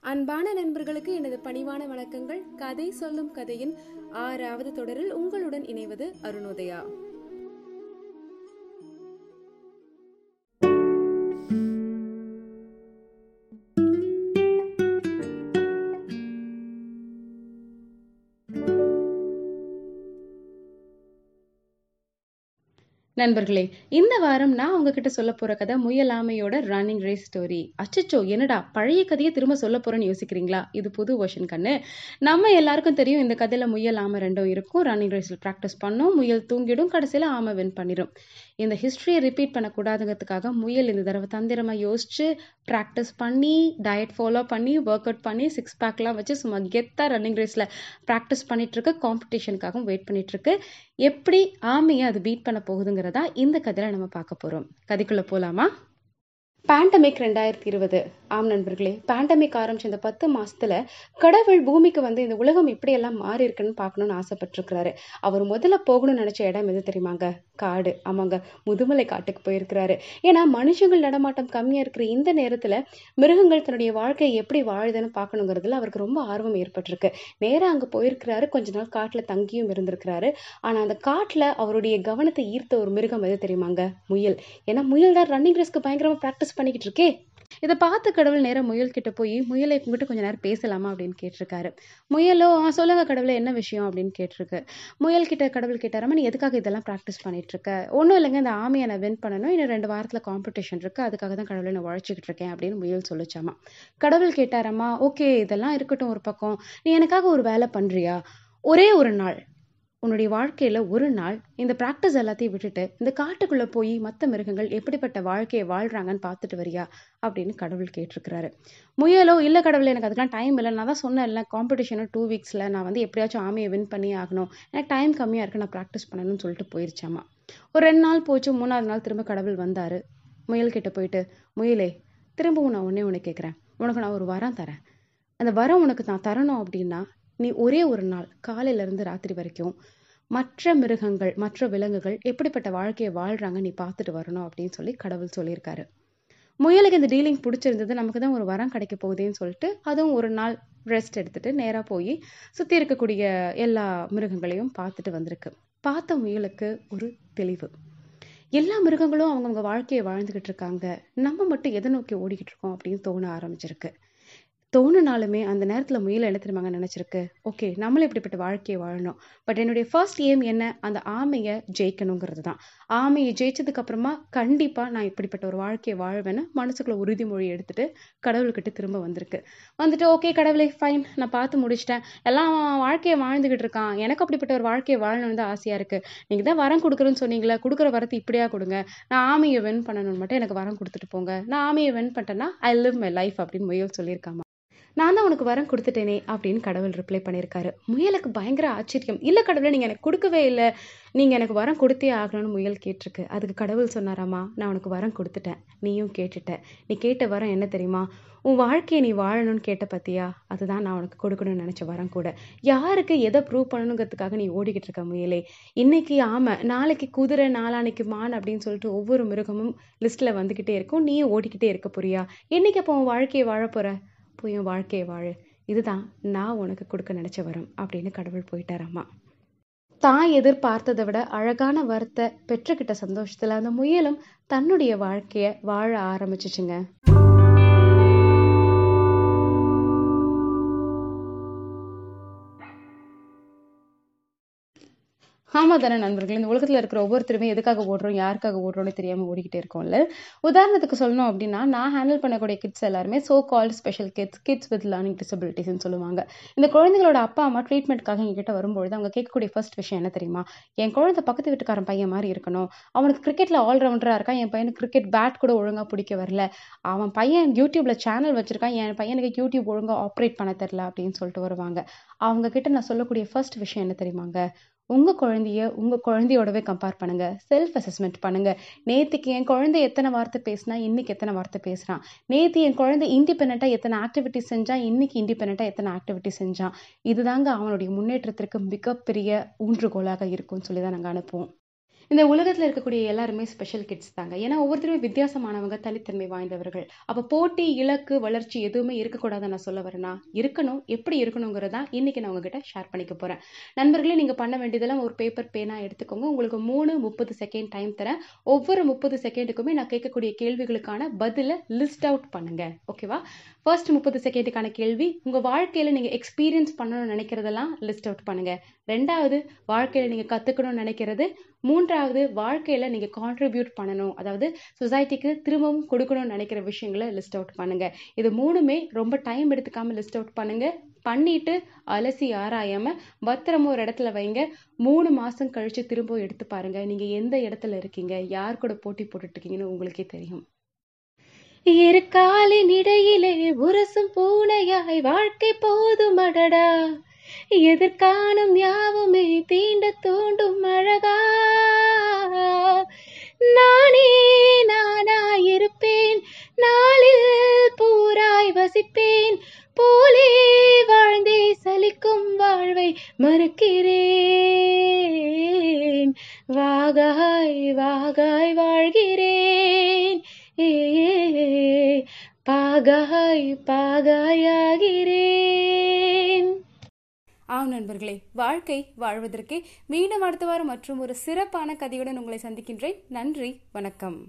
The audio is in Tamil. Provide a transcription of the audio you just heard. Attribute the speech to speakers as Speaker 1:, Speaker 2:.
Speaker 1: அன்பான நண்பர்களுக்கு எனது பணிவான வணக்கங்கள். கதை சொல்லும் கதையின் ஆறாவது தொடரில் உங்களுடன் இணைவது அருணோதயா. நண்பர்களே இந்த வாரம் நான் உங்ககிட்ட சொல்ல போற கதை முயலாமையோட ரன்னிங் ரேஸ் ஸ்டோரி அச்சச்சோ என்னடா பழைய கதையை திரும்ப சொல்ல போறேன்னு யோசிக்கிறீங்களா? இது புது வெர்ஷன் கண்ணு. நம்ம எல்லாருக்கும் தெரியும் இந்த கதையில முயல் ஆமை ரெண்டும் இருக்கும். ரன்னிங் ரேஸில் ப்ராக்டிஸ் பண்ணும். முயல் தூங்கிடும். கடைசியில் ஆமை வின் பண்ணிடும் இந்த ஹிஸ்டரியை ரிப்பீட் பண்ணக்கூடாதுங்கிறதுக்காக முயல் இந்த தடவை தந்திரமா யோசிச்சு ப்ராக்டிஸ் பண்ணி டயட் ஃபாலோ பண்ணி ஒர்க் அவுட் பண்ணி சிக்ஸ் பேக்லாம் வச்சு சும்மா கெத்தா ரன்னிங் ரேஸில் ப்ராக்டிஸ் பண்ணிட்டு இருக்கு காம்படிஷனுக்காகவும் வெயிட் பண்ணிட்டு இருக்கு. எப்படி ஆமையை அது பீட் பண்ண போகுதுங்கிறதா இந்த கதையில நம்ம பார்க்க போறோம். கதைக்குள்ள போலாமா? பேண்டமிக் ரெண்டாயிரத்தி இருபது. ஆம் நண்பர்களே பேண்டமிக் ஆரம்பிச்ச இந்த பத்து மாசத்துல கடவுள் பூமிக்கு வந்து இந்த உலகம் இப்படியெல்லாம் மாறி இருக்குன்னு பார்க்கணும்னு ஆசைப்பட்டிருக்கிறாரு. அவர் முதல்ல போகணும்னு நினைச்ச இடம் எது தெரியுமாங்க? காடு. ஆமாங்க முதுமலை காட்டுக்கு போயிருக்கிறாரு. ஏன்னா மனுஷங்கள் நடமாட்டம் கம்மியா இருக்கிற இந்த நேரத்துல மிருகங்கள் தன்னுடைய வாழ்க்கையை எப்படி வாழுதுன்னு பார்க்கணுங்கிறதுல அவருக்கு ரொம்ப ஆர்வம் ஏற்பட்டிருக்கு. நேராக அங்க போயிருக்கிறாரு கொஞ்ச நாள் காட்டுல தங்கியும் இருந்திருக்கிறாரு. ஆனா அந்த காட்டுல அவருடைய கவனத்தை ஈர்த்த ஒரு மிருகம் எது தெரியுமாங்க? முயல். ஏன்னா முயல் தான் ரன்னிங் ரேஸ்க்கு பயங்கரமா ப்ராக்டிஸ் பண்ணிக்கிட்டு இருக்கே இதை பார்த்து கடவுள் நேரம் முயல் கிட்ட போய் முயலை உங்ககிட்ட கொஞ்ச நேரம் பேசலாமா? அப்படின்னு கேட்டிருக்காரு. முயலோ "ஆ, சொல்லுங்க கடவுளே என்ன விஷயம்? அப்படின்னு கேட்டிருக்கு. முயல் கிட்ட கடவுள் கேட்டாரம்மா நீ எதுக்காக இதெல்லாம் ப்ராக்டிஸ் பண்ணிட்டு இருக்க ஒன்றும் இல்லைங்க இந்த ஆமையை நான் வின் பண்ணணும். இன்னும் ரெண்டு வாரத்துல காம்படிஷன் இருக்கு. அதுக்காக தான் கடவுளை நான் உழைச்சிக்கிட்டு இருக்கேன் அப்படின்னு முயல் சொல்லிச்சாமா. கடவுள் கேட்டாரம்மா ஓகே இதெல்லாம் இருக்கட்டும் ஒரு பக்கம். நீ எனக்காக ஒரு வேலை பண்றியா? ஒரே ஒரு நாள் உன்னுடைய வாழ்க்கையில ஒரு நாள் இந்த ப்ராக்டிஸ் எல்லாத்தையும் விட்டுட்டு இந்த காட்டுக்குள்ள போய் மற்ற மிருகங்கள் எப்படிப்பட்ட வாழ்க்கையை வாழ்றாங்கன்னு பார்த்துட்டு வரியா அப்படின்னு கடவுள் கேட்டிருக்கிறாரு. முயலோ இல்லை கடவுள் எனக்கு அதுக்கெல்லாம் டைம் இல்லை. நான் தான் சொன்னேன்ல காம்படிஷனும் டூ வீக்ஸில் நான் வந்து எப்படியாச்சும் ஆமையை வின் பண்ணி ஆகணும். எனக்கு டைம் கம்மியாக இருக்குது நான் ப்ராக்டிஸ் பண்ணணும்னு சொல்லிட்டு போயிருச்சாமா. ஒரு ரெண்டு நாள் போச்சு மூணாவது நாள் திரும்ப கடவுள் வந்தார். முயல் கிட்ட போயிட்டு முயலே திரும்பவும் நான் உடனே ஒன்று கேட்குறேன் உனக்கு நான் ஒரு வரம் தரேன். அந்த வரம் உனக்கு நான் தரணும் அப்படின்னா நீ ஒரே ஒரு நாள் காலையில இருந்து ராத்திரி வரைக்கும் மற்ற மிருகங்கள் மற்ற விலங்குகள் எப்படிப்பட்ட வாழ்க்கையை வாழ்கிறாங்க நீ பார்த்துட்டு வரணும் அப்படின்னு சொல்லி கடவுள் சொல்லியிருக்காரு. முயலுக்கு இந்த டீலிங் பிடிச்சிருந்தது நமக்கு தான் ஒரு வரம் கிடைக்க போகுதுன்னு சொல்லிட்டு அதுவும் ஒரு நாள் ரெஸ்ட் எடுத்துட்டு நேராக போய் சுற்றி இருக்கக்கூடிய எல்லா மிருகங்களையும் பார்த்துட்டு வந்திருக்கு. பார்த்த முயலுக்கு ஒரு தெளிவு. எல்லா மிருகங்களும் அவங்கவுங்க வாழ்க்கையை வாழ்ந்துக்கிட்டு இருக்காங்க. நம்ம மட்டும் எதை நோக்கி ஓடிக்கிட்டு இருக்கோம் அப்படின்னு தோண ஆரம்பிச்சிருக்கு. தோணுனாலுமே அந்த நேரத்தில் முயல் என்ன தெரியுமாங்க ஓகே நம்மளும் இப்படிப்பட்ட வாழ்க்கையை வாழணும். பட் என்னுடைய ஃபர்ஸ்ட் எய்ம் என்ன? அந்த ஆமையை ஜெயிக்கணுங்கிறது தான் ஆமையை ஜெயிச்சதுக்கப்புறமா கண்டிப்பாக நான் இப்படிப்பட்ட ஒரு வாழ்க்கையை வாழ்வேன்னு மனசுக்குள்ள உறுதிமொழி எடுத்துகிட்டு கடவுள்கிட்ட திரும்ப வந்திருக்கு. வந்துட்டு ஓகே கடவுளே ஃபைன் நான் பார்த்து முடிச்சிட்டேன். எல்லாம் அவன் வாழ்க்கையை வாழ்ந்துக்கிட்டு இருக்கான். எனக்கு அப்படிப்பட்ட ஒரு வாழ்க்கையை வாழணும்னு தான் ஆசையாக இருக்குது நீங்கள் தான் வரம் கொடுக்குறேன்னு சொன்னீங்களே கொடுக்குற வரத்தை இப்படியா கொடுங்க. நான் ஆமையை வின் பண்ணணும்னு மட்டும் எனக்கு வரம் கொடுத்துட்டு போங்க. நான் ஆமையை வின் பண்ணிட்டேன்னா ஐ லிவ் மை லைஃப் அப்படின்னு முயல் சொல்லியிருக்காமா? நான் தான் உனக்கு வரம் கொடுத்துட்டேனே அப்படின்னு கடவுள் ரிப்ளை பண்ணியிருக்காரு. முயலுக்கு பயங்கர ஆச்சரியம். இல்லை கடவுளை நீங்கள் எனக்கு கொடுக்கவே இல்லை. நீங்கள் எனக்கு வரம் கொடுத்தே ஆகணும்னு முயல் கேட்டிருக்கு. அதுக்கு கடவுள் சொன்னாராமா நான் உனக்கு வரம் கொடுத்துட்டேன். நீயும் கேட்டுட்ட. நீ கேட்ட வரம் என்ன தெரியுமா? உன் வாழ்க்கையை நீ வாழணும்னு கேட்ட பத்தியா? அதுதான் நான் உனக்கு கொடுக்கணும்னு நினச்ச வரம் கூட. யாருக்கு எதை ப்ரூவ் பண்ணணுங்கிறதுக்காக நீ ஓடிக்கிட்டு இருக்க முயலே? இன்னைக்கு ஆமை நாளைக்கு குதிரை நாளானைக்கு மான் அப்படின்னு சொல்லிட்டு ஒவ்வொரு மிருகமும் லிஸ்ட்டில் வந்துக்கிட்டே இருக்கும். நீயும் ஓடிக்கிட்டே இருக்க போறியா? என்னைக்கு அப்போ உன் வாழ்க்கையை வாழ போய் உன் வாழ்க்கையை வாழு. இதுதான் நான் உனக்கு கொடுக்க நினைச்ச வரம் அப்படின்னு கடவுள் போயிட்டார் அம்மா. தான் எதிர்பார்த்ததை விட அழகான வரத்தை பெற்றுக்கிட்ட சந்தோஷத்துல அந்த முயலும் தன்னுடைய வாழ்க்கையை வாழ ஆரம்பிச்சுச்சுங்க. ஆமா தானே நண்பர்கள் இந்த உலகத்துல இருக்கிற ஒவ்வொருத்தருமே எதுக்காக ஓடுறோம் யாருக்காக ஓடுறோம்னு தெரியாம ஓடிக்கிட்டே இருக்கோம்ல. உதாரணத்துக்கு சொல்லணும் அப்படின்னா நான் ஹேண்டில் பண்ணக்கூடிய கிட்ஸ் எல்லாருமே so call special kids kids with learning டிசபிலிட்டிஸ்னு சொல்லுவாங்க. இந்த குழந்தைகளோட அப்பா அம்மா ட்ரீட்மெண்ட்காக எங்ககிட்ட வரும்பொழுது அவங்க கேட்கக்கூடிய ஃபர்ஸ்ட் விஷயம் என்ன தெரியுமா? என் குழந்தை பக்கத்து வீட்டுக்காரன் பையன் மாதிரி இருக்கணும். அவனுக்கு கிரிக்கெட்ல ஆல்ரவுண்டரா இருக்கான். என் பையனுக்கு கிரிக்கெட் பேட் கூட ஒழுங்கா பிடிக்க வரல. அவன் பையன் யூடியூப்ல சேனல் வச்சிருக்கான். என் பையனுக்கு யூடியூப் ஒழுங்கா ஆப்ரேட் பண்ண தெரியல அப்படின்னு சொல்லிட்டு வருவாங்க. அவங்க கிட்ட நான் சொல்லக்கூடிய ஃபர்ஸ்ட் விஷயம் என்ன தெரியுமாங்க? உங்கள் குழந்தைய உங்கள் குழந்தையோடவே கம்பேர் பண்ணுங்கள் செல்ஃப் அசஸ்மெண்ட் பண்ணுங்கள் நேற்றுக்கு என் குழந்தை எத்தனை வார்த்தை பேசினா இன்றைக்கி எத்தனை வார்த்தை பேசுகிறான் நேற்று என் குழந்தை இண்டிபெண்ட்டாக எத்தனை ஆக்டிவிட்டி செஞ்சான் இன்றைக்கி இண்டிபெண்ட்டாக எத்தனை ஆக்டிவிட்டி செஞ்சான் இதுதாங்க அவனுடைய முன்னேற்றத்திற்கு மிகப்பெரிய ஊன்றுகோலாக இருக்கும்னு சொல்லி தான் நாங்கள் அனுப்புவோம். இந்த உலகத்தில் இருக்கக்கூடிய எல்லாருமே ஸ்பெஷல் கிட்ஸ் தாங்க. ஏன்னா ஒவ்வொருத்தருமே வித்தியாசமானவங்க தனித்தன்மை வாய்ந்தவர்கள். அப்போ போட்டி இலக்கு வளர்ச்சி எதுவுமே இருக்கக்கூடாதுன்னு நான் சொல்ல வரேனா இருக்கணும். எப்படி இருக்கணுங்கிறதா இன்னைக்கு நான் உங்ககிட்ட ஷேர் பண்ணிக்க போகிறேன் நண்பர்களே நீங்கள் பண்ண வேண்டியதெல்லாம் ஒரு பேப்பர் பேனா எடுத்துக்கோங்க. உங்களுக்கு மூணு முப்பது செகண்ட் டைம் தரேன். ஒவ்வொரு முப்பது செகண்டுக்குமே நான் கேட்கக்கூடிய கேள்விகளுக்கான பதிலை லிஸ்ட் அவுட் பண்ணுங்க. ஓகேவா ஃபர்ஸ்ட் முப்பது செகண்டுக்கான கேள்வி உங்கள் வாழ்க்கையில் நீங்கள் எக்ஸ்பீரியன்ஸ் பண்ணணும்னு நினைக்கிறதெல்லாம் லிஸ்ட் அவுட் பண்ணுங்க. ரெண்டாவது வாழ்க்கையில் நீங்கள் கற்றுக்கணும்னு நினைக்கிறது. மூன்றாவது யாராவது வாழ்க்கையில் நீங்கள் கான்ட்ரிபியூட் பண்ணணும். அதாவது சொசைட்டிக்கு திரும்பவும் கொடுக்கணும்னு நினைக்கிற விஷயங்களை லிஸ்ட் அவுட் பண்ணுங்கள் இது மூணுமே ரொம்ப டைம் எடுத்துக்காமல் லிஸ்ட் அவுட் பண்ணுங்கள் பண்ணிட்டு அலசி ஆராயாமல் பத்திரமா ஒரு இடத்துல வைங்க. மூணு மாதம் கழித்து திரும்ப எடுத்து பாருங்கள் நீங்கள் எந்த இடத்துல இருக்கீங்க? யார் கூட போட்டி போட்டுட்ருக்கீங்கன்னு உங்களுக்கே தெரியும். இரு காலின் இடையிலே உரசும் பூனையாய் வாழ்க்கை போதும் அடடா. எதிர்காணும் யாவுமே வாழ்வை மறுக்கிறேன். வாகாய் வாகாய் வாழ்கிறேன். ஏ பாகாய் பாகாயாகிறேன். ஆம் நண்பர்களே வாழ்க்கை வாழ்வதற்கு மீண்டும் அடுத்த வாரம் மற்றும் ஒரு சிறப்பான கதையுடன் உங்களை சந்திக்கின்றேன். நன்றி வணக்கம்.